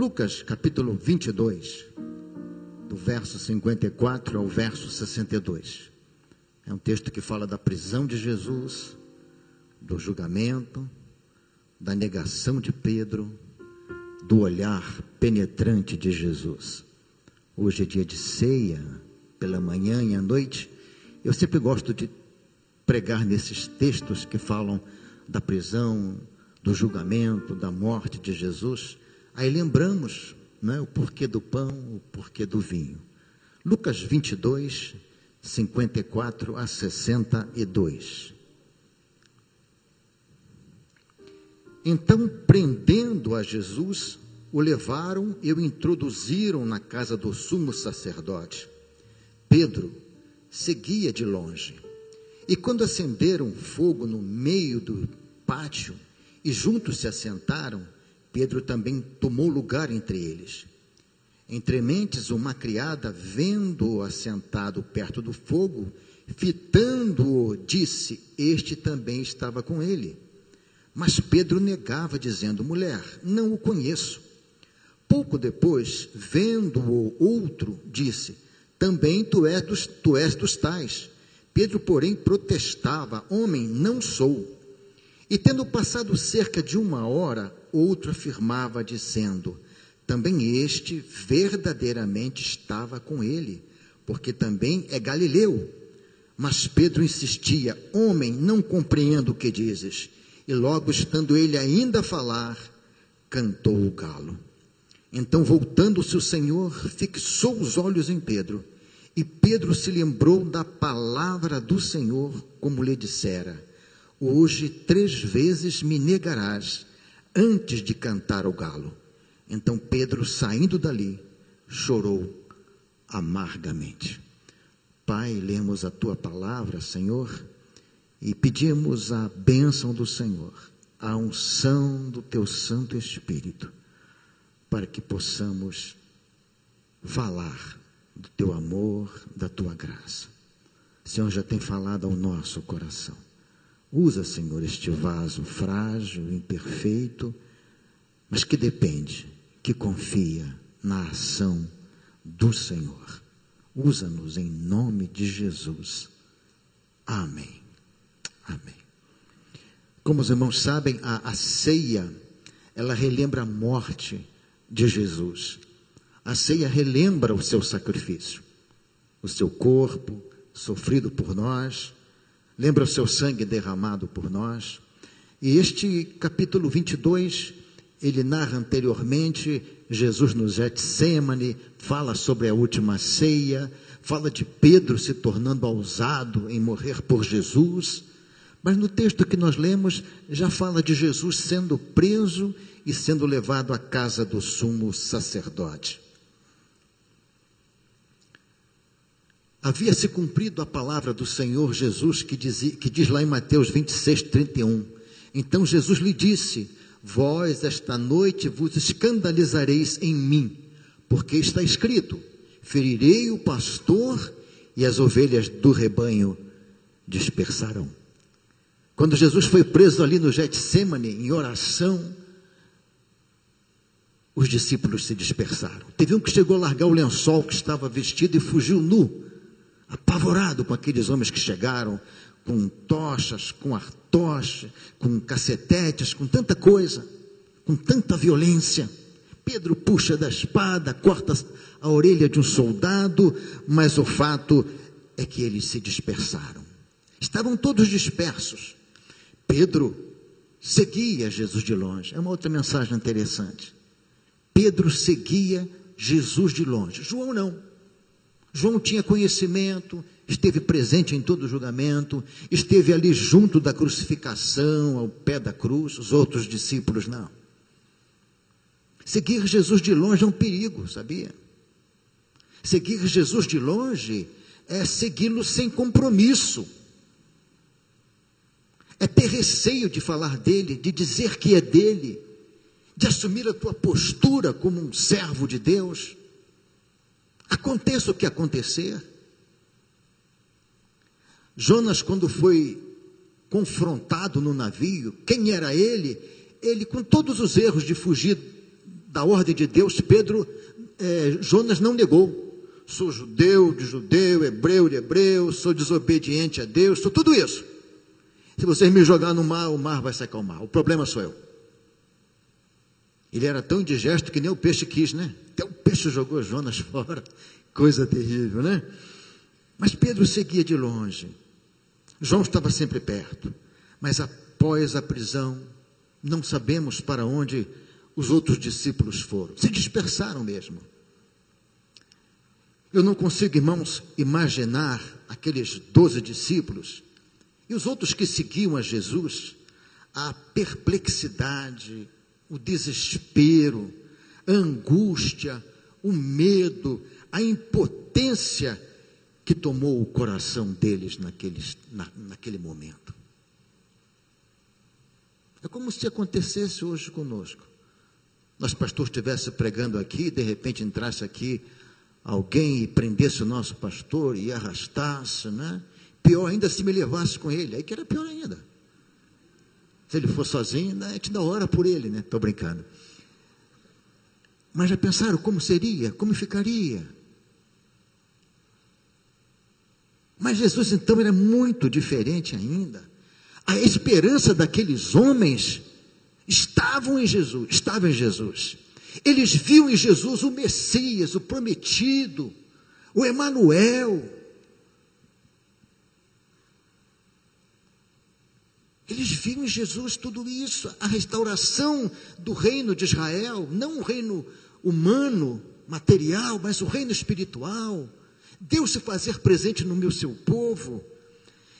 Lucas capítulo 22, do verso 54 ao verso 62. É um texto que fala da prisão de Jesus, do julgamento, da negação de Pedro, do olhar penetrante de Jesus. Hoje é dia de ceia, pela manhã e à noite. Eu sempre gosto de pregar nesses textos que falam da prisão, do julgamento, da morte de Jesus. Aí lembramos né, o porquê do pão, o porquê do vinho. Lucas 22, 54 a 62. Então, prendendo a Jesus, o levaram e o introduziram na casa do sumo sacerdote. Pedro seguia de longe. E quando acenderam fogo no meio do pátio e juntos se assentaram, Pedro também tomou lugar entre eles. Entre mentes, uma criada, vendo-o assentado perto do fogo, fitando-o, disse: Este também estava com ele. Mas Pedro negava, dizendo: Mulher, não o conheço. Pouco depois, vendo-o outro, disse: Também tu és, dos, tu és dos tais. Pedro, porém, protestava: Homem, não sou. E tendo passado cerca de uma hora, outro afirmava, dizendo: Também este verdadeiramente estava com ele, porque também é galileu. Mas Pedro insistia: Homem, não compreendo o que dizes. E logo estando ele ainda a falar, cantou o galo. Então, voltando-se o Senhor, fixou os olhos em Pedro. E Pedro se lembrou da palavra do Senhor, como lhe dissera: Hoje três vezes me negarás antes de cantar o galo. Então Pedro, saindo dali, chorou amargamente. Pai, lemos a tua palavra, Senhor, e pedimos a bênção do Senhor, a unção do teu Santo Espírito, para que possamos falar do teu amor, da tua graça. O Senhor já tem falado ao nosso coração. Usa, Senhor, este vaso frágil, imperfeito, mas que depende, que confia na ação do Senhor. Usa-nos em nome de Jesus. Amém. Amém. Como os irmãos sabem, a, a ceia, ela relembra a morte de Jesus. A ceia relembra o seu sacrifício, o seu corpo sofrido por nós, lembra o seu sangue derramado por nós. E este capítulo 22, ele narra anteriormente Jesus no Getsemane, fala sobre a última ceia, fala de Pedro se tornando ousado em morrer por Jesus. Mas no texto que nós lemos, já fala de Jesus sendo preso e sendo levado à casa do sumo sacerdote. Havia se cumprido a palavra do Senhor Jesus que, diz, que diz lá em Mateus 26, 31. Então Jesus lhe disse: Vós esta noite vos escandalizareis em mim, porque está escrito: Ferirei o pastor e as ovelhas do rebanho dispersarão. Quando Jesus foi preso ali no Getsemane, em oração, os discípulos se dispersaram. Teve um que chegou a largar o lençol que estava vestido e fugiu nu apavorado com aqueles homens que chegaram com tochas, com artoche, com cacetetes, com tanta coisa, com tanta violência. Pedro puxa da espada, corta a orelha de um soldado, mas o fato é que eles se dispersaram. Estavam todos dispersos. Pedro seguia Jesus de longe. É uma outra mensagem interessante. Pedro seguia Jesus de longe. João não. João tinha conhecimento, esteve presente em todo o julgamento, esteve ali junto da crucificação, ao pé da cruz, os outros discípulos não. Seguir Jesus de longe é um perigo, sabia? Seguir Jesus de longe é segui-lo sem compromisso. É ter receio de falar dele, de dizer que é dele, de assumir a tua postura como um servo de Deus. Aconteça o que acontecer. Jonas, quando foi confrontado no navio, quem era ele? Ele, com todos os erros de fugir da ordem de Deus, Pedro, é, Jonas não negou. Sou judeu de judeu, hebreu de hebreu, sou desobediente a Deus, sou tudo isso. Se vocês me jogar no mar, o mar vai se acalmar. O problema sou eu. Ele era tão indigesto que nem o peixe quis, né? Até o peixe jogou Jonas fora. Coisa terrível, né? Mas Pedro seguia de longe. João estava sempre perto. Mas após a prisão, não sabemos para onde os outros discípulos foram. Se dispersaram mesmo. Eu não consigo, irmãos, imaginar aqueles doze discípulos e os outros que seguiam a Jesus, a perplexidade, o desespero, a angústia, o medo, a impotência que tomou o coração deles naqueles, na, naquele momento. É como se acontecesse hoje conosco. Nosso pastor estivesse pregando aqui, de repente entrasse aqui alguém e prendesse o nosso pastor e arrastasse, né? Pior ainda se me levasse com ele, aí que era pior ainda. Se ele for sozinho, né, a gente dá hora por ele, né? Estou brincando. Mas já pensaram como seria? Como ficaria? Mas Jesus então era muito diferente ainda. A esperança daqueles homens estavam em Jesus, estava em Jesus. Eles viam em Jesus o Messias, o prometido, o Emanuel. Eles viam em Jesus tudo isso, a restauração do reino de Israel, não o reino humano, material, mas o reino espiritual. Deus se fazer presente no meu seu povo.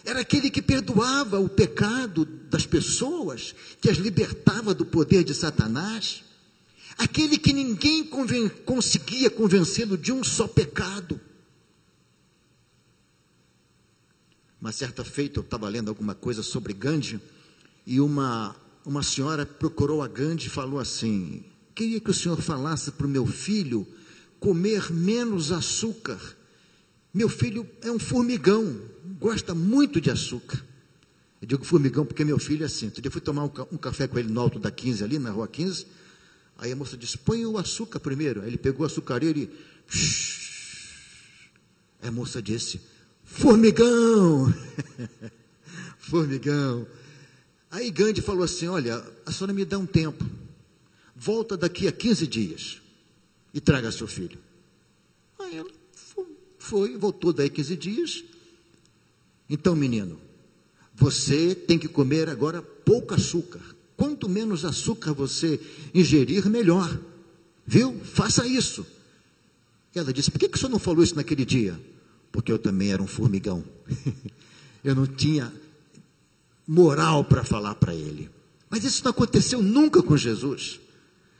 Era aquele que perdoava o pecado das pessoas, que as libertava do poder de Satanás. Aquele que ninguém conven conseguia convencê-lo de um só pecado. Uma certa feita eu estava lendo alguma coisa sobre Gandhi e uma, uma senhora procurou a Gandhi e falou assim: Queria que o senhor falasse para o meu filho comer menos açúcar. Meu filho é um formigão, gosta muito de açúcar. Eu digo formigão porque meu filho é assim. Eu fui tomar um, café com ele no alto da 15, ali na rua 15. Aí a moça disse: põe o açúcar primeiro. Aí ele pegou o açucareiro e. Aí a moça disse: formigão! formigão. Aí Gandhi falou assim: olha, a senhora me dá um tempo. Volta daqui a 15 dias e traga seu filho. Aí ela foi, voltou daí 15 dias. Então, menino, você tem que comer agora pouco açúcar. Quanto menos açúcar você ingerir, melhor. Viu? Faça isso. Ela disse: Por que, que o senhor não falou isso naquele dia? Porque eu também era um formigão. eu não tinha moral para falar para ele. Mas isso não aconteceu nunca com Jesus.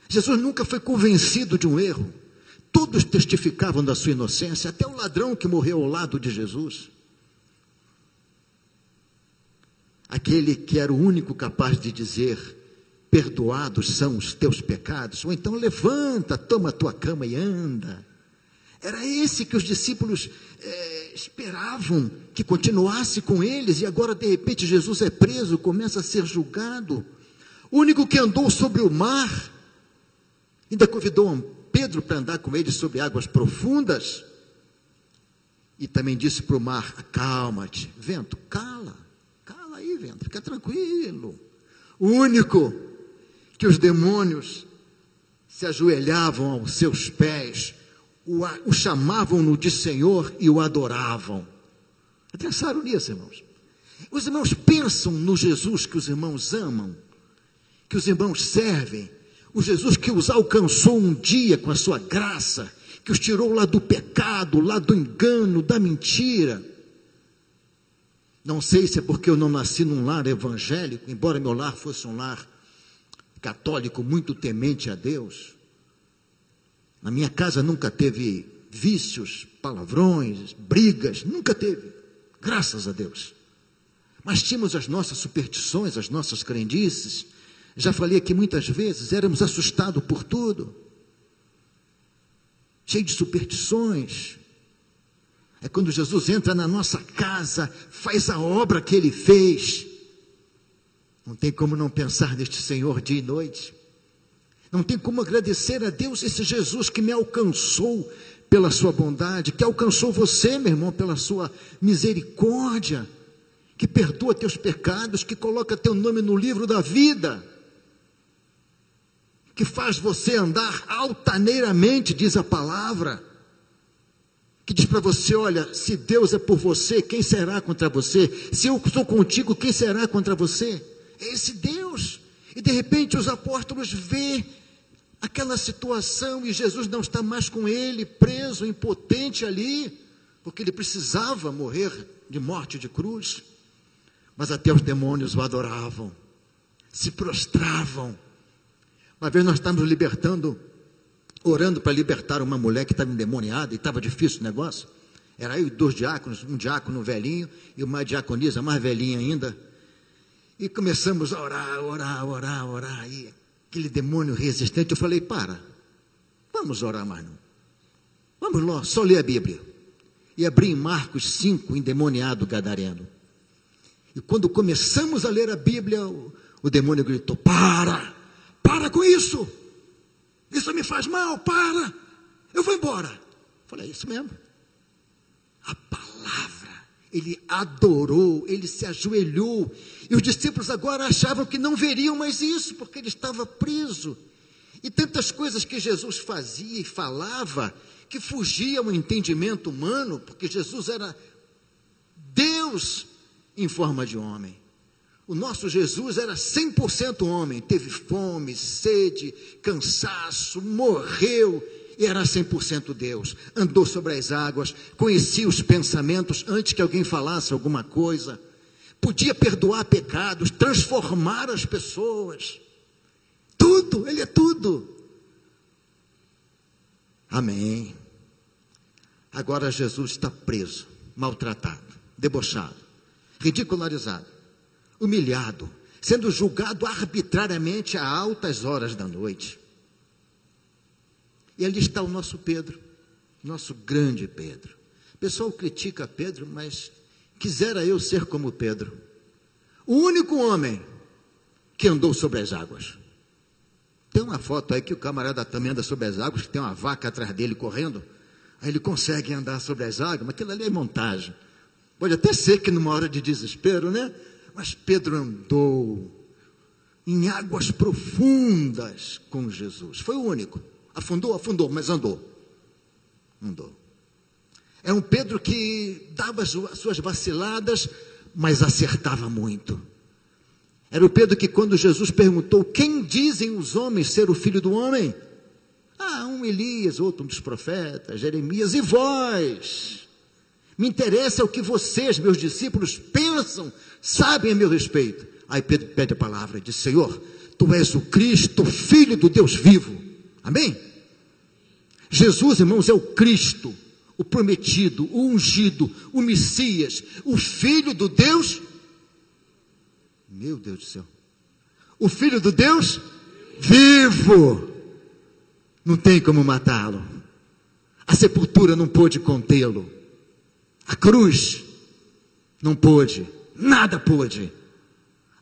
Jesus nunca foi convencido de um erro. Todos testificavam da sua inocência, até o ladrão que morreu ao lado de Jesus. Aquele que era o único capaz de dizer: Perdoados são os teus pecados, ou então levanta, toma a tua cama e anda. Era esse que os discípulos é, esperavam que continuasse com eles, e agora de repente Jesus é preso, começa a ser julgado. O único que andou sobre o mar, ainda convidou Pedro para andar com ele sobre águas profundas. E também disse para o mar: Acalma-te, vento, cala, cala aí, vento, fica tranquilo. O único que os demônios se ajoelhavam aos seus pés, o, o chamavam-no de Senhor e o adoravam. Pensaram nisso, irmãos? Os irmãos pensam no Jesus que os irmãos amam, que os irmãos servem, o Jesus que os alcançou um dia com a sua graça, que os tirou lá do pecado, lá do engano, da mentira. Não sei se é porque eu não nasci num lar evangélico, embora meu lar fosse um lar católico muito temente a Deus. Na minha casa nunca teve vícios, palavrões, brigas, nunca teve, graças a Deus. Mas tínhamos as nossas superstições, as nossas crendices, já falei aqui muitas vezes, éramos assustados por tudo, cheio de superstições. É quando Jesus entra na nossa casa, faz a obra que ele fez. Não tem como não pensar neste Senhor dia e noite. Não tem como agradecer a Deus esse Jesus que me alcançou pela sua bondade, que alcançou você, meu irmão, pela sua misericórdia, que perdoa teus pecados, que coloca teu nome no livro da vida, que faz você andar altaneiramente, diz a palavra, que diz para você: olha, se Deus é por você, quem será contra você? Se eu estou contigo, quem será contra você? É esse Deus. E de repente os apóstolos vê aquela situação e Jesus não está mais com ele, preso, impotente ali, porque ele precisava morrer de morte de cruz. Mas até os demônios o adoravam, se prostravam. Uma vez nós estávamos libertando, orando para libertar uma mulher que estava endemoniada e estava difícil o negócio. Era eu e dois diáconos, um diácono velhinho e uma diaconisa mais velhinha ainda. E começamos a orar, orar, orar, orar. E aquele demônio resistente, eu falei, para, vamos orar mais não. Vamos lá, só ler a Bíblia. E abri em Marcos 5, endemoniado gadareno. E quando começamos a ler a Bíblia, o, o demônio gritou: Para! Para com isso! Isso me faz mal, para! Eu vou embora. Falei, é isso mesmo. A palavra, ele adorou, ele se ajoelhou. E os discípulos agora achavam que não veriam mais isso, porque ele estava preso. E tantas coisas que Jesus fazia e falava, que fugiam ao entendimento humano, porque Jesus era Deus em forma de homem. O nosso Jesus era 100% homem, teve fome, sede, cansaço, morreu e era 100% Deus. Andou sobre as águas, conhecia os pensamentos antes que alguém falasse alguma coisa, podia perdoar pecados, transformar as pessoas. Tudo, Ele é tudo. Amém. Agora Jesus está preso, maltratado, debochado ridicularizado, humilhado, sendo julgado arbitrariamente a altas horas da noite. E ali está o nosso Pedro, nosso grande Pedro. O pessoal critica Pedro, mas quisera eu ser como Pedro. O único homem que andou sobre as águas. Tem uma foto aí que o camarada também anda sobre as águas, que tem uma vaca atrás dele correndo. Aí ele consegue andar sobre as águas, mas aquilo ali é montagem. Pode até ser que numa hora de desespero, né? Mas Pedro andou em águas profundas com Jesus. Foi o único. Afundou, afundou, mas andou. Andou. É um Pedro que dava as suas vaciladas, mas acertava muito. Era o Pedro que, quando Jesus perguntou: Quem dizem os homens ser o filho do homem? Ah, um Elias, outro um dos profetas, Jeremias, e vós? Me interessa o que vocês, meus discípulos, pensam, sabem a meu respeito. Aí Pedro pede a palavra diz: Senhor, tu és o Cristo, filho do Deus vivo. Amém? Jesus, irmãos, é o Cristo, o prometido, o ungido, o Messias, o filho do Deus. Meu Deus do céu. O filho do Deus vivo. Não tem como matá-lo. A sepultura não pôde contê-lo. A cruz não pôde, nada pôde.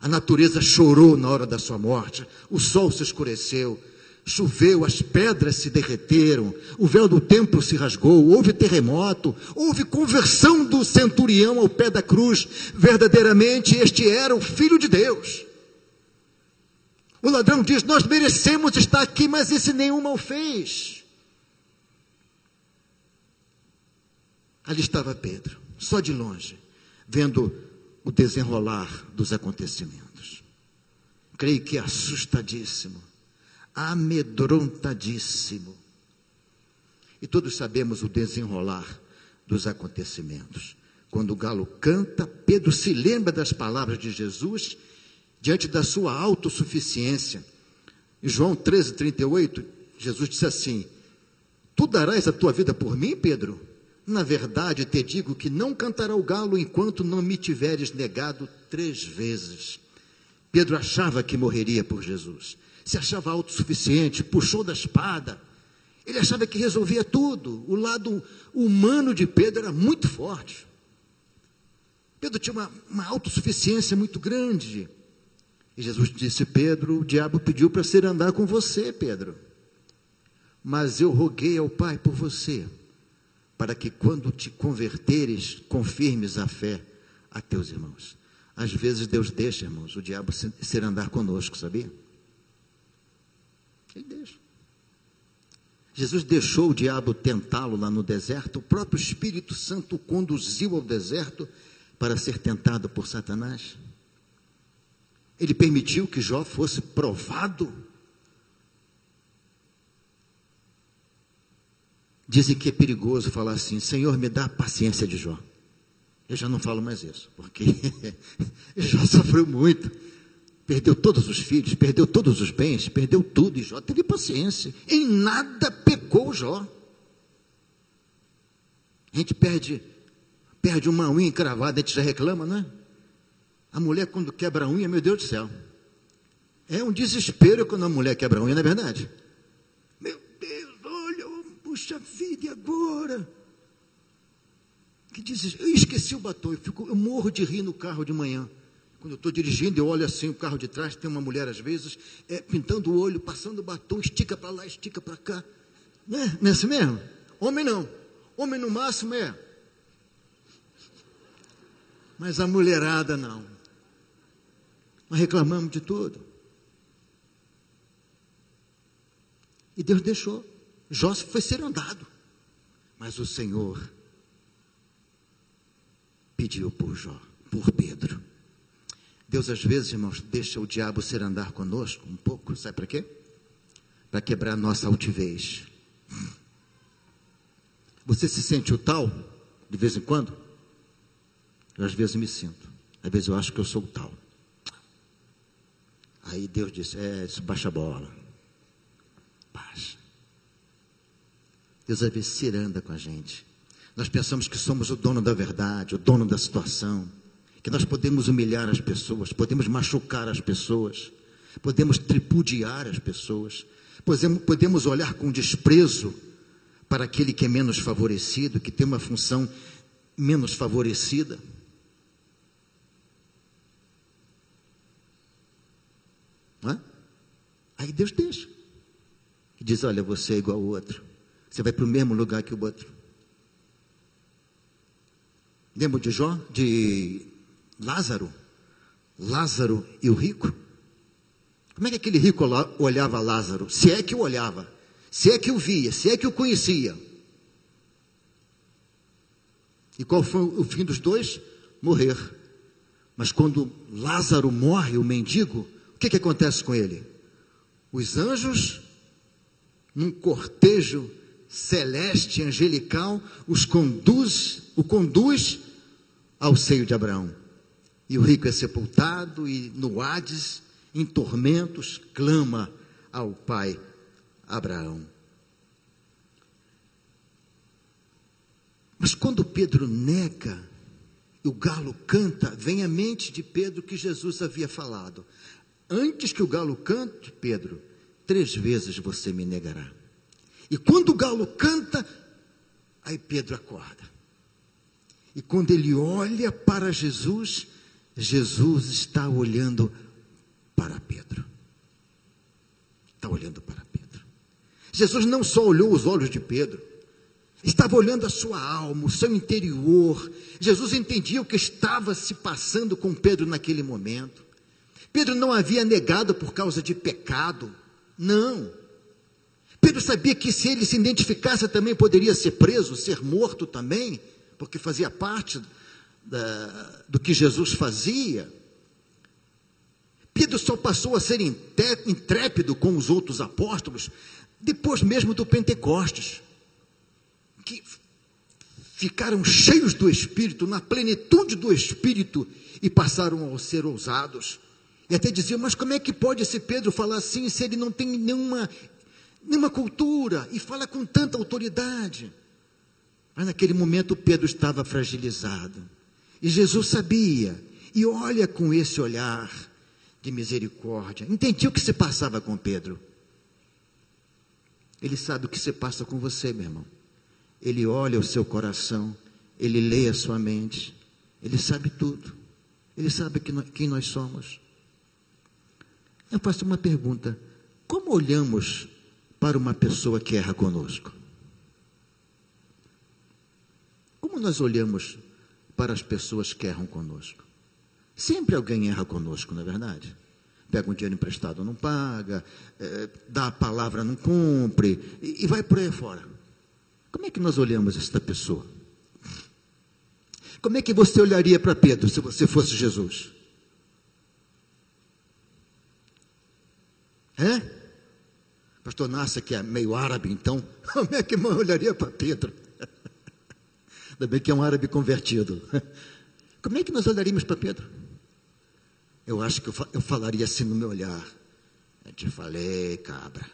A natureza chorou na hora da sua morte, o sol se escureceu, choveu, as pedras se derreteram, o véu do templo se rasgou, houve terremoto, houve conversão do centurião ao pé da cruz. Verdadeiramente este era o Filho de Deus. O ladrão diz: Nós merecemos estar aqui, mas esse nenhum mal fez. Ali estava Pedro, só de longe, vendo o desenrolar dos acontecimentos. Creio que assustadíssimo, amedrontadíssimo. E todos sabemos o desenrolar dos acontecimentos. Quando o galo canta, Pedro se lembra das palavras de Jesus diante da sua autossuficiência. Em João 13, 38, Jesus disse assim: Tu darás a tua vida por mim, Pedro? Na verdade, te digo que não cantará o galo enquanto não me tiveres negado três vezes. Pedro achava que morreria por Jesus. Se achava autossuficiente, puxou da espada. Ele achava que resolvia tudo. O lado humano de Pedro era muito forte. Pedro tinha uma, uma autossuficiência muito grande. E Jesus disse: Pedro, o diabo pediu para ser andar com você, Pedro. Mas eu roguei ao Pai por você, para que quando te converteres, confirmes a fé a teus irmãos. Às vezes Deus deixa, irmãos, o diabo ser andar conosco, sabia? Ele deixa. Jesus deixou o diabo tentá-lo lá no deserto, o próprio Espírito Santo o conduziu ao deserto para ser tentado por Satanás. Ele permitiu que Jó fosse provado. Dizem que é perigoso falar assim: Senhor, me dá a paciência de Jó. Eu já não falo mais isso, porque Jó sofreu muito. Perdeu todos os filhos, perdeu todos os bens, perdeu tudo, e Jó teve paciência. Em nada pecou Jó. A gente perde, perde uma unha encravada, a gente já reclama, não é? A mulher quando quebra a unha, meu Deus do céu. É um desespero quando a mulher quebra a unha, não é verdade? Meu Deus, olha, puxa vida, e agora? Que diz, eu esqueci o batom, eu, fico, eu morro de rir no carro de manhã. Quando eu estou dirigindo, eu olho assim o carro de trás, tem uma mulher às vezes, é, pintando o olho, passando batom, estica para lá, estica para cá. Não é, não é assim mesmo? Homem não. Homem no máximo é. Mas a mulherada não. Nós reclamamos de tudo. E Deus deixou. Jó foi ser andado. Mas o Senhor pediu por Jó, por Pedro. Deus, às vezes, irmãos, deixa o diabo ser andar conosco um pouco, sabe para quê? Para quebrar nossa altivez. Você se sente o tal, de vez em quando? Eu, às vezes, me sinto. Às vezes, eu acho que eu sou o tal. Aí Deus disse: É, isso baixa a bola. Baixa. Deus, às vezes, se anda com a gente. Nós pensamos que somos o dono da verdade, o dono da situação que nós podemos humilhar as pessoas, podemos machucar as pessoas, podemos tripudiar as pessoas, podemos olhar com desprezo para aquele que é menos favorecido, que tem uma função menos favorecida. É? Aí Deus deixa. E diz: Olha, você é igual ao outro. Você vai para o mesmo lugar que o outro. Lembra de Jó? De Lázaro, Lázaro e o rico. Como é que aquele rico olhava Lázaro? Se é que o olhava, se é que o via, se é que o conhecia. E qual foi o fim dos dois? Morrer. Mas quando Lázaro morre, o mendigo, o que, que acontece com ele? Os anjos, num cortejo celeste, angelical, os conduz, o conduz ao seio de Abraão. E o rico é sepultado e no Hades, em tormentos, clama ao pai Abraão. Mas quando Pedro nega, e o galo canta, vem à mente de Pedro que Jesus havia falado. Antes que o galo cante, Pedro, três vezes você me negará. E quando o galo canta, aí Pedro acorda. E quando ele olha para Jesus, Jesus está olhando para Pedro. Está olhando para Pedro. Jesus não só olhou os olhos de Pedro, estava olhando a sua alma, o seu interior. Jesus entendia o que estava se passando com Pedro naquele momento. Pedro não havia negado por causa de pecado, não. Pedro sabia que se ele se identificasse também poderia ser preso, ser morto também, porque fazia parte da, do que Jesus fazia. Pedro só passou a ser intrépido com os outros apóstolos depois mesmo do Pentecostes, que ficaram cheios do Espírito, na plenitude do Espírito, e passaram a ser ousados. E até diziam, mas como é que pode esse Pedro falar assim se ele não tem nenhuma, nenhuma cultura e fala com tanta autoridade? Mas naquele momento Pedro estava fragilizado. E Jesus sabia, e olha com esse olhar de misericórdia. Entendi o que se passava com Pedro. Ele sabe o que se passa com você, meu irmão. Ele olha o seu coração, ele lê a sua mente, ele sabe tudo. Ele sabe quem nós somos. Eu faço uma pergunta: como olhamos para uma pessoa que erra conosco? Como nós olhamos para as pessoas que erram conosco? Sempre alguém erra conosco, não é verdade? Pega um dinheiro emprestado, não paga, é, dá a palavra, não cumpre, e, e vai por aí fora. Como é que nós olhamos esta pessoa? Como é que você olharia para Pedro se você fosse Jesus? É? Pastor Nasser, que é meio árabe, então, como é que eu olharia para Pedro? Ainda bem que é um árabe convertido. Como é que nós olharíamos para Pedro? Eu acho que eu, falaria assim no meu olhar. Eu te falei, cabra.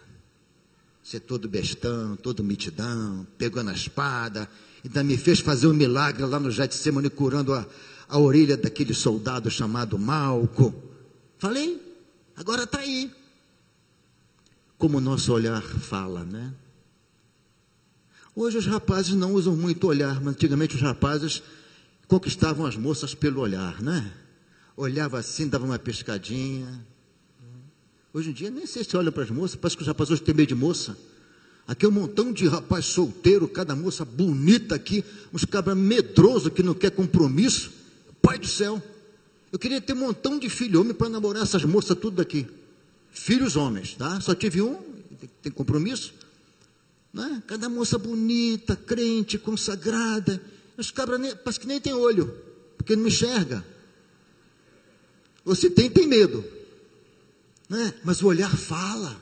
Você é todo bestão, todo mitidão, pegou na espada, ainda me fez fazer um milagre lá no Getsemane curando a, a orelha daquele soldado chamado Malco. Falei, agora está aí como o nosso olhar fala, né? Hoje os rapazes não usam muito olhar, mas antigamente os rapazes conquistavam as moças pelo olhar, né? Olhava assim, dava uma pescadinha. Hoje em dia nem sei se olha para as moças, parece que os rapazes hoje têm medo de moça. Aqui é um montão de rapaz solteiro, cada moça bonita aqui, uns cabras medrosos que não quer compromisso. Pai do céu, eu queria ter um montão de filho homem para namorar essas moças tudo daqui filhos homens, tá? Só tive um, tem compromisso. Né? Cada moça bonita, crente, consagrada. Os cabras nem, parece que nem tem olho, porque não enxerga. Ou se tem, tem medo. Né? Mas o olhar fala.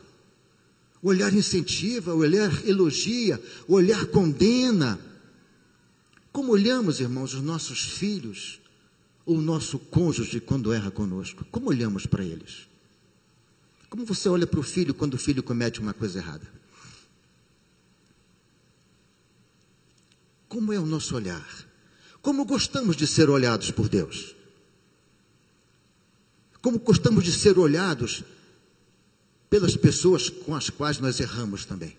O olhar incentiva, o olhar elogia, o olhar condena. Como olhamos, irmãos, os nossos filhos, ou o nosso cônjuge quando erra conosco? Como olhamos para eles? Como você olha para o filho quando o filho comete uma coisa errada? Como é o nosso olhar? Como gostamos de ser olhados por Deus? Como gostamos de ser olhados pelas pessoas com as quais nós erramos também?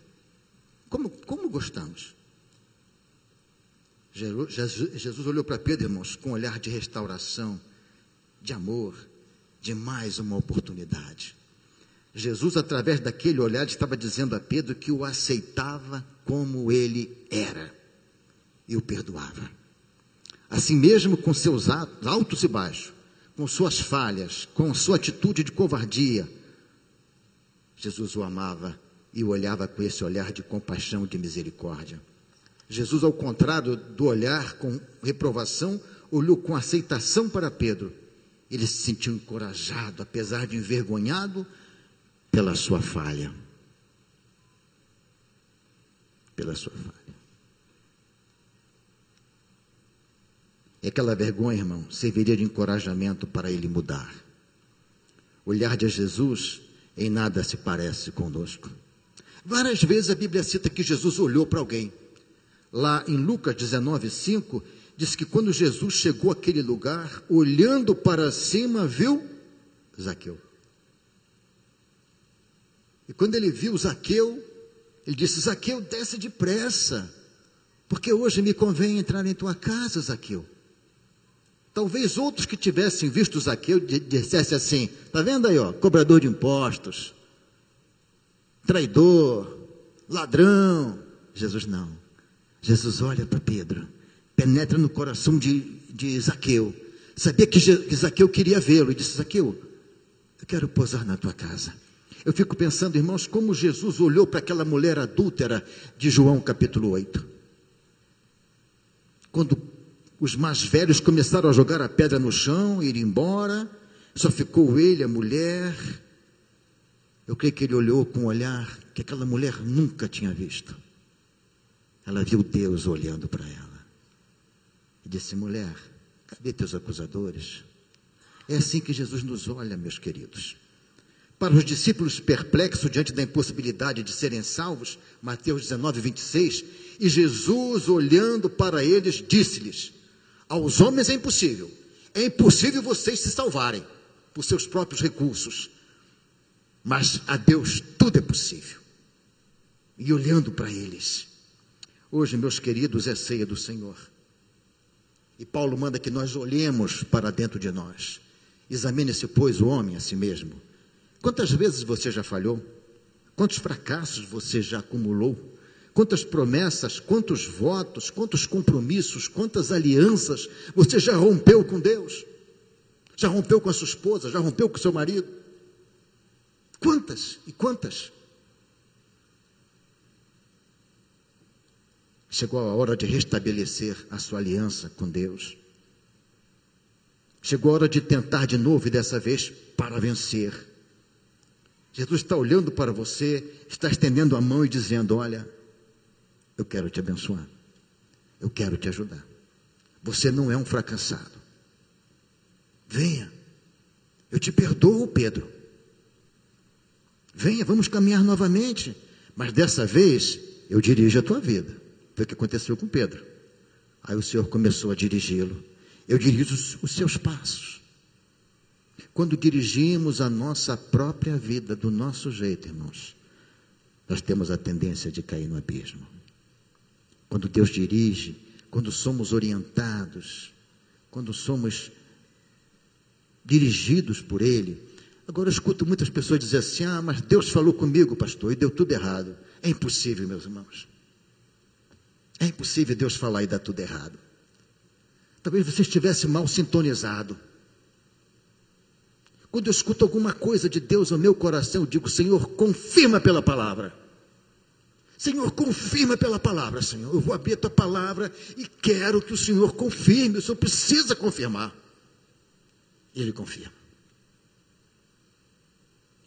Como, como gostamos? Jesus, Jesus olhou para Pedro, irmãos, com um olhar de restauração, de amor, de mais uma oportunidade. Jesus, através daquele olhar, estava dizendo a Pedro que o aceitava como ele era e o perdoava. Assim mesmo, com seus atos, altos e baixos, com suas falhas, com sua atitude de covardia, Jesus o amava e o olhava com esse olhar de compaixão e de misericórdia. Jesus, ao contrário do olhar com reprovação, olhou com aceitação para Pedro. Ele se sentiu encorajado, apesar de envergonhado, pela sua falha. Pela sua falha. E aquela vergonha, irmão, serviria de encorajamento para ele mudar. O olhar de Jesus em nada se parece conosco. Várias vezes a Bíblia cita que Jesus olhou para alguém. Lá em Lucas 19, 5, diz que quando Jesus chegou àquele lugar, olhando para cima, viu Zaqueu. E quando ele viu Zaqueu, ele disse: Zaqueu, desce depressa, porque hoje me convém entrar em tua casa, Zaqueu. Talvez outros que tivessem visto Zaqueu dissessem assim: está vendo aí, ó, cobrador de impostos, traidor, ladrão. Jesus não. Jesus olha para Pedro, penetra no coração de, de Zaqueu. Sabia que, que Zaqueu queria vê-lo e disse: Zaqueu, eu quero posar na tua casa. Eu fico pensando, irmãos, como Jesus olhou para aquela mulher adúltera de João capítulo 8. Quando os mais velhos começaram a jogar a pedra no chão, ir embora, só ficou ele, a mulher. Eu creio que ele olhou com um olhar que aquela mulher nunca tinha visto. Ela viu Deus olhando para ela. E disse: Mulher, cadê teus acusadores? É assim que Jesus nos olha, meus queridos. Para os discípulos perplexos diante da impossibilidade de serem salvos, Mateus 19, 26, e Jesus, olhando para eles, disse-lhes: Aos homens é impossível, é impossível vocês se salvarem por seus próprios recursos, mas a Deus tudo é possível. E olhando para eles, hoje, meus queridos, é ceia do Senhor. E Paulo manda que nós olhemos para dentro de nós. Examine-se, pois, o homem a si mesmo Quantas vezes você já falhou? Quantos fracassos você já acumulou? Quantas promessas, quantos votos, quantos compromissos, quantas alianças você já rompeu com Deus? Já rompeu com a sua esposa? Já rompeu com o seu marido? Quantas e quantas? Chegou a hora de restabelecer a sua aliança com Deus. Chegou a hora de tentar de novo e dessa vez para vencer. Jesus está olhando para você, está estendendo a mão e dizendo: Olha, eu quero te abençoar, eu quero te ajudar. Você não é um fracassado. Venha, eu te perdoo, Pedro. Venha, vamos caminhar novamente, mas dessa vez eu dirijo a tua vida. Foi o que aconteceu com Pedro. Aí o Senhor começou a dirigi-lo. Eu dirijo os seus passos. Quando dirigimos a nossa própria vida do nosso jeito, irmãos, nós temos a tendência de cair no abismo. Quando Deus dirige, quando somos orientados, quando somos dirigidos por Ele. Agora eu escuto muitas pessoas dizer assim: ah, mas Deus falou comigo, pastor, e deu tudo errado. É impossível, meus irmãos. É impossível Deus falar e dar tudo errado. Talvez você estivesse mal sintonizado. Quando eu escuto alguma coisa de Deus no meu coração, eu digo: Senhor, confirma pela palavra. Senhor, confirma pela palavra, Senhor. Eu vou abrir a tua palavra e quero que o Senhor confirme. O Senhor precisa confirmar. E Ele confirma.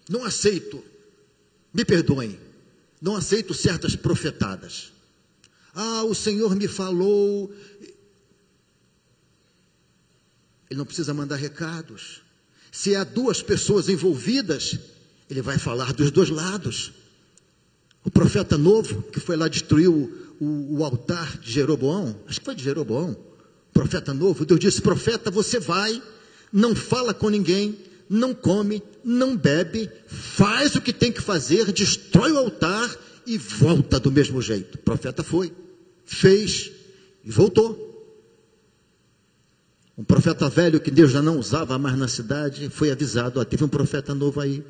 Não aceito, me perdoem, não aceito certas profetadas. Ah, o Senhor me falou. Ele não precisa mandar recados. Se há duas pessoas envolvidas, ele vai falar dos dois lados. O profeta novo, que foi lá destruir o, o, o altar de Jeroboão, acho que foi de Jeroboão, profeta novo, Deus disse: profeta, você vai, não fala com ninguém, não come, não bebe, faz o que tem que fazer, destrói o altar e volta do mesmo jeito. O profeta foi, fez e voltou. Um profeta velho que Deus já não usava mais na cidade foi avisado: ó, teve um profeta novo aí.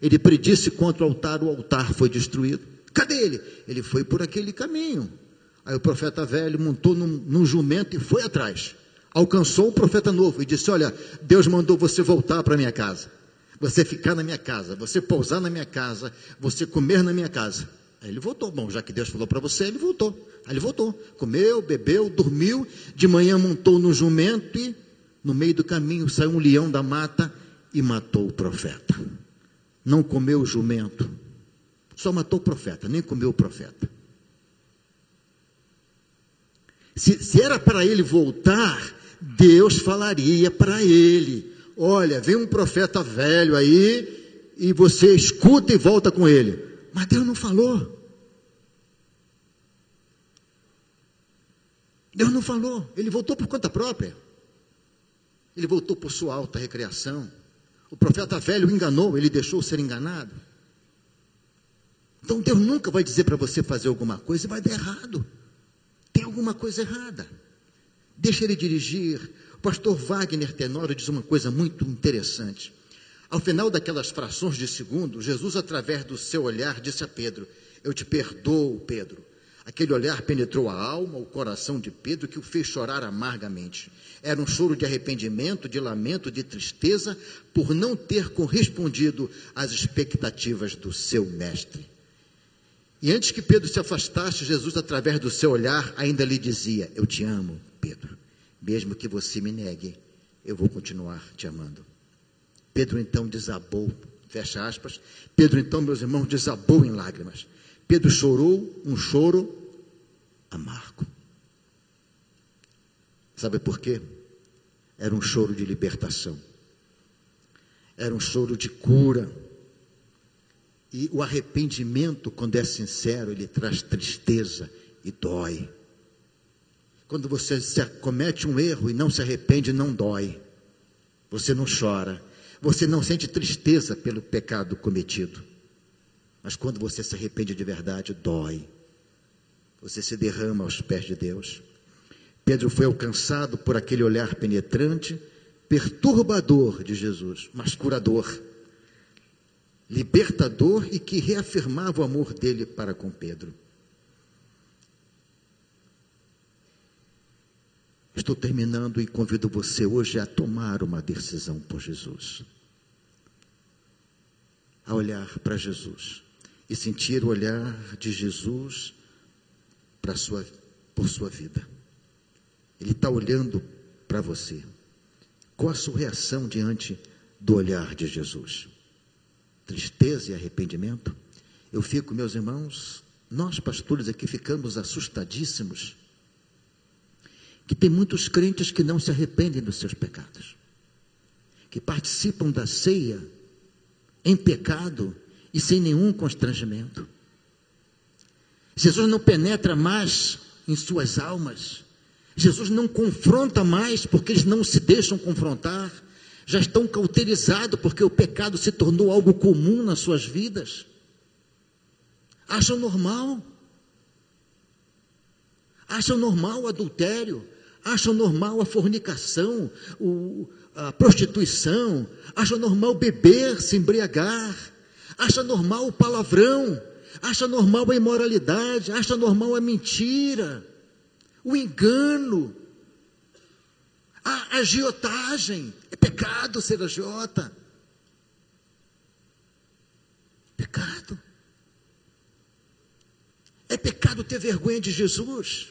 Ele predisse contra o altar, o altar foi destruído. Cadê ele? Ele foi por aquele caminho. Aí o profeta velho montou num, num jumento e foi atrás. Alcançou o profeta novo e disse: Olha, Deus mandou você voltar para minha casa. Você ficar na minha casa, você pousar na minha casa, você comer na minha casa. Aí ele voltou. Bom, já que Deus falou para você, ele voltou. Aí ele voltou. Comeu, bebeu, dormiu. De manhã montou no jumento e no meio do caminho saiu um leão da mata e matou o profeta. Não comeu o jumento. Só matou o profeta, nem comeu o profeta. Se, se era para ele voltar, Deus falaria para ele: Olha, vem um profeta velho aí, e você escuta e volta com ele. Mas Deus não falou. Deus não falou. Ele voltou por conta própria. Ele voltou por sua alta recreação. O profeta velho enganou, ele deixou ser enganado. Então Deus nunca vai dizer para você fazer alguma coisa e vai dar errado. Tem alguma coisa errada. Deixa ele dirigir. O pastor Wagner Tenório diz uma coisa muito interessante. Ao final daquelas frações de segundo, Jesus, através do seu olhar, disse a Pedro: Eu te perdoo, Pedro. Aquele olhar penetrou a alma, o coração de Pedro, que o fez chorar amargamente. Era um choro de arrependimento, de lamento, de tristeza, por não ter correspondido às expectativas do seu mestre. E antes que Pedro se afastasse, Jesus, através do seu olhar, ainda lhe dizia: Eu te amo, Pedro. Mesmo que você me negue, eu vou continuar te amando. Pedro então desabou, fecha aspas. Pedro então, meus irmãos, desabou em lágrimas. Pedro chorou um choro amargo. Sabe por quê? Era um choro de libertação. Era um choro de cura. E o arrependimento, quando é sincero, ele traz tristeza e dói. Quando você comete um erro e não se arrepende, não dói. Você não chora você não sente tristeza pelo pecado cometido. Mas quando você se arrepende de verdade, dói. Você se derrama aos pés de Deus. Pedro foi alcançado por aquele olhar penetrante, perturbador de Jesus, mas curador. Libertador e que reafirmava o amor dele para com Pedro. Estou terminando e convido você hoje a tomar uma decisão por Jesus. A olhar para Jesus e sentir o olhar de Jesus para sua, por sua vida. Ele está olhando para você. Qual a sua reação diante do olhar de Jesus? Tristeza e arrependimento? Eu fico, meus irmãos, nós pastores aqui ficamos assustadíssimos que tem muitos crentes que não se arrependem dos seus pecados, que participam da ceia em pecado e sem nenhum constrangimento. Jesus não penetra mais em suas almas. Jesus não confronta mais porque eles não se deixam confrontar. Já estão cauterizados porque o pecado se tornou algo comum nas suas vidas. Acham normal. Acham normal o adultério, acham normal a fornicação, o, a prostituição, acham normal beber, se embriagar, acham normal o palavrão, acham normal a imoralidade, acham normal a mentira, o engano, a agiotagem. É pecado ser agiota. Pecado. É pecado ter vergonha de Jesus.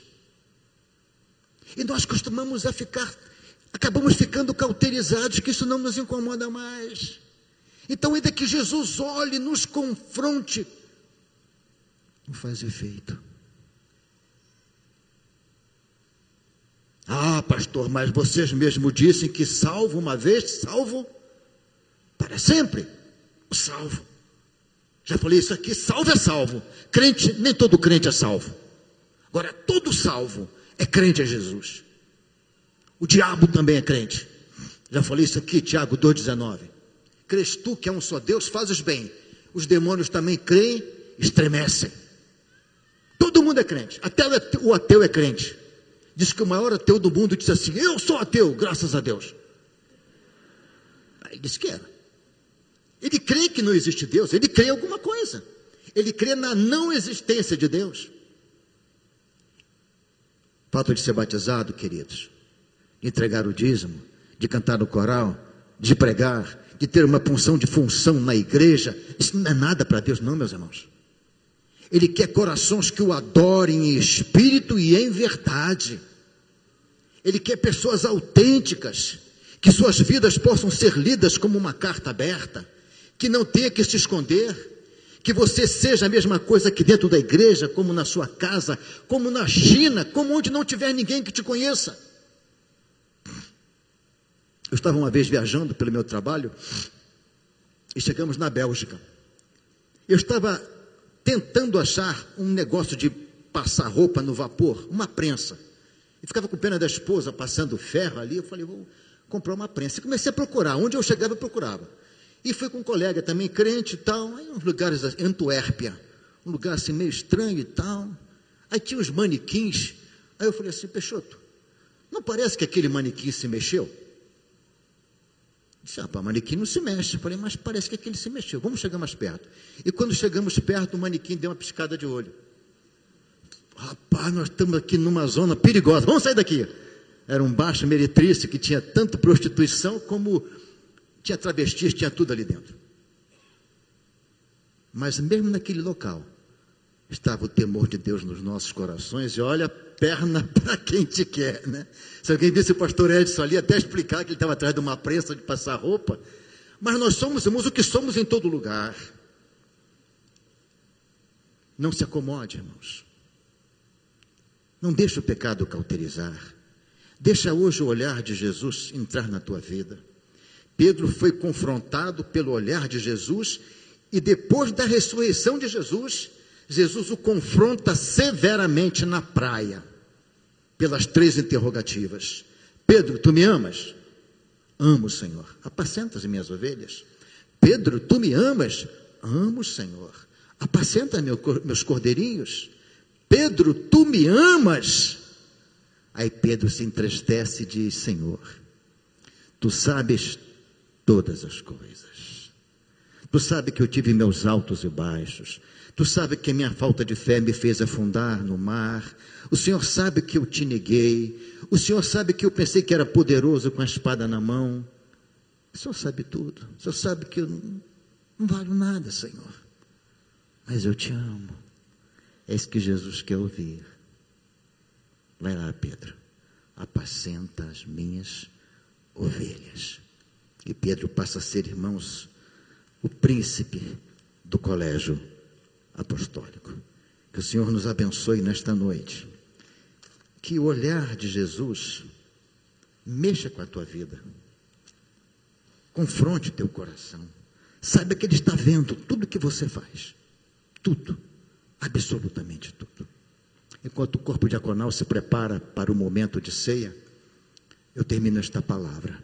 E nós costumamos a ficar, acabamos ficando cauterizados, que isso não nos incomoda mais. Então, ainda que Jesus olhe, nos confronte, não faz efeito. Ah, pastor, mas vocês mesmo dizem que salvo uma vez, salvo para sempre. Salvo. Já falei isso aqui, salvo é salvo. Crente, nem todo crente é salvo. Agora, todo salvo é crente a Jesus. O diabo também é crente. Já falei isso aqui, Tiago 2,19. Crês tu que é um só Deus, fazes bem. Os demônios também creem, estremecem. Todo mundo é crente. Até o ateu é crente. Diz que o maior ateu do mundo disse assim: Eu sou ateu, graças a Deus. Ele disse que era. Ele crê que não existe Deus, ele crê alguma coisa. Ele crê na não existência de Deus. Fato de ser batizado, queridos, de entregar o dízimo, de cantar no coral, de pregar, de ter uma punção de função na igreja, isso não é nada para Deus, não, meus irmãos. Ele quer corações que o adorem em espírito e em verdade. Ele quer pessoas autênticas, que suas vidas possam ser lidas como uma carta aberta, que não tenha que se esconder, que você seja a mesma coisa aqui dentro da igreja, como na sua casa, como na China, como onde não tiver ninguém que te conheça. Eu estava uma vez viajando pelo meu trabalho e chegamos na Bélgica. Eu estava tentando achar um negócio de passar roupa no vapor, uma prensa. E ficava com pena da esposa passando ferro ali. Eu falei, vou comprar uma prensa. E comecei a procurar. Onde eu chegava, eu procurava. E fui com um colega também, crente e tal, aí uns lugares, Antuérpia, um lugar assim meio estranho e tal. Aí tinha uns manequins. Aí eu falei assim, Peixoto, não parece que aquele manequim se mexeu? Disse, rapaz, o manequim não se mexe. Falei, mas parece que aquele se mexeu. Vamos chegar mais perto. E quando chegamos perto, o manequim deu uma piscada de olho. Rapaz, nós estamos aqui numa zona perigosa. Vamos sair daqui. Era um baixo meretriz que tinha tanto prostituição como tinha travestis, tinha tudo ali dentro. Mas mesmo naquele local, estava o temor de Deus nos nossos corações, e olha, perna para quem te quer, né? Se alguém visse o pastor Edson ali, até explicar que ele estava atrás de uma prensa de passar roupa, mas nós somos, irmãos, o que somos em todo lugar. Não se acomode, irmãos. Não deixe o pecado cauterizar. Deixa hoje o olhar de Jesus entrar na tua vida. Pedro foi confrontado pelo olhar de Jesus e depois da ressurreição de Jesus, Jesus o confronta severamente na praia, pelas três interrogativas: Pedro, tu me amas? Amo, Senhor. Apacenta as minhas ovelhas. Pedro, tu me amas? Amo, Senhor. Apacenta meu, meus cordeirinhos. Pedro, tu me amas? Aí Pedro se entristece e diz: Senhor, tu sabes todas as coisas. Tu sabe que eu tive meus altos e baixos. Tu sabe que a minha falta de fé me fez afundar no mar. O Senhor sabe que eu te neguei. O Senhor sabe que eu pensei que era poderoso com a espada na mão. O Senhor sabe tudo. O Senhor sabe que eu não, não valho nada, Senhor. Mas eu te amo. É isso que Jesus quer ouvir. Vai lá, Pedro. Apacenta as minhas ovelhas. E Pedro passa a ser, irmãos, o príncipe do colégio apostólico. Que o Senhor nos abençoe nesta noite. Que o olhar de Jesus mexa com a tua vida. Confronte teu coração. Saiba que Ele está vendo tudo que você faz. Tudo. Absolutamente tudo. Enquanto o corpo diaconal se prepara para o momento de ceia, eu termino esta palavra.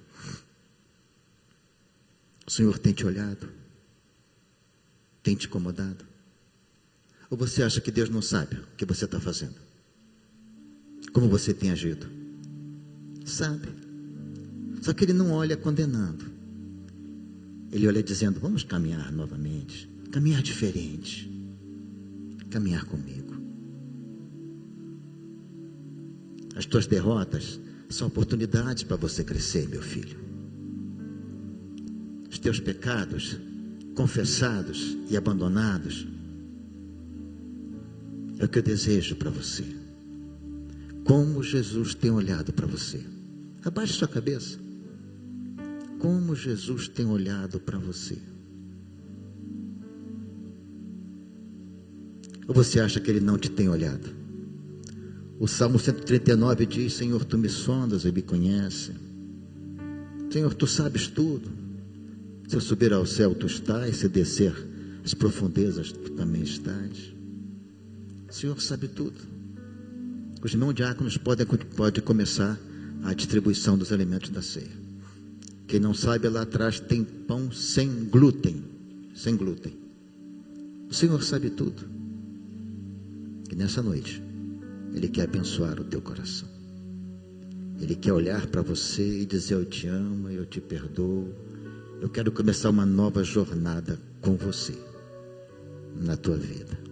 O Senhor tem te olhado? Tem te incomodado? Ou você acha que Deus não sabe o que você está fazendo? Como você tem agido? Sabe. Só que Ele não olha condenando. Ele olha dizendo: vamos caminhar novamente, caminhar diferente, caminhar comigo. As tuas derrotas são oportunidades para você crescer, meu filho. Os teus pecados confessados e abandonados é o que eu desejo para você. Como Jesus tem olhado para você. Abaixe sua cabeça. Como Jesus tem olhado para você. Ou você acha que ele não te tem olhado? O Salmo 139 diz: Senhor, tu me sondas e me conheces. Senhor, tu sabes tudo. Se eu subir ao céu, tu estás. Se descer as profundezas, tu também estás. O Senhor sabe tudo. Os irmãos diáconos podem pode começar a distribuição dos alimentos da ceia. Quem não sabe, lá atrás tem pão sem glúten. Sem glúten. O Senhor sabe tudo. E nessa noite, Ele quer abençoar o teu coração. Ele quer olhar para você e dizer: Eu te amo, eu te perdoo. Eu quero começar uma nova jornada com você na tua vida.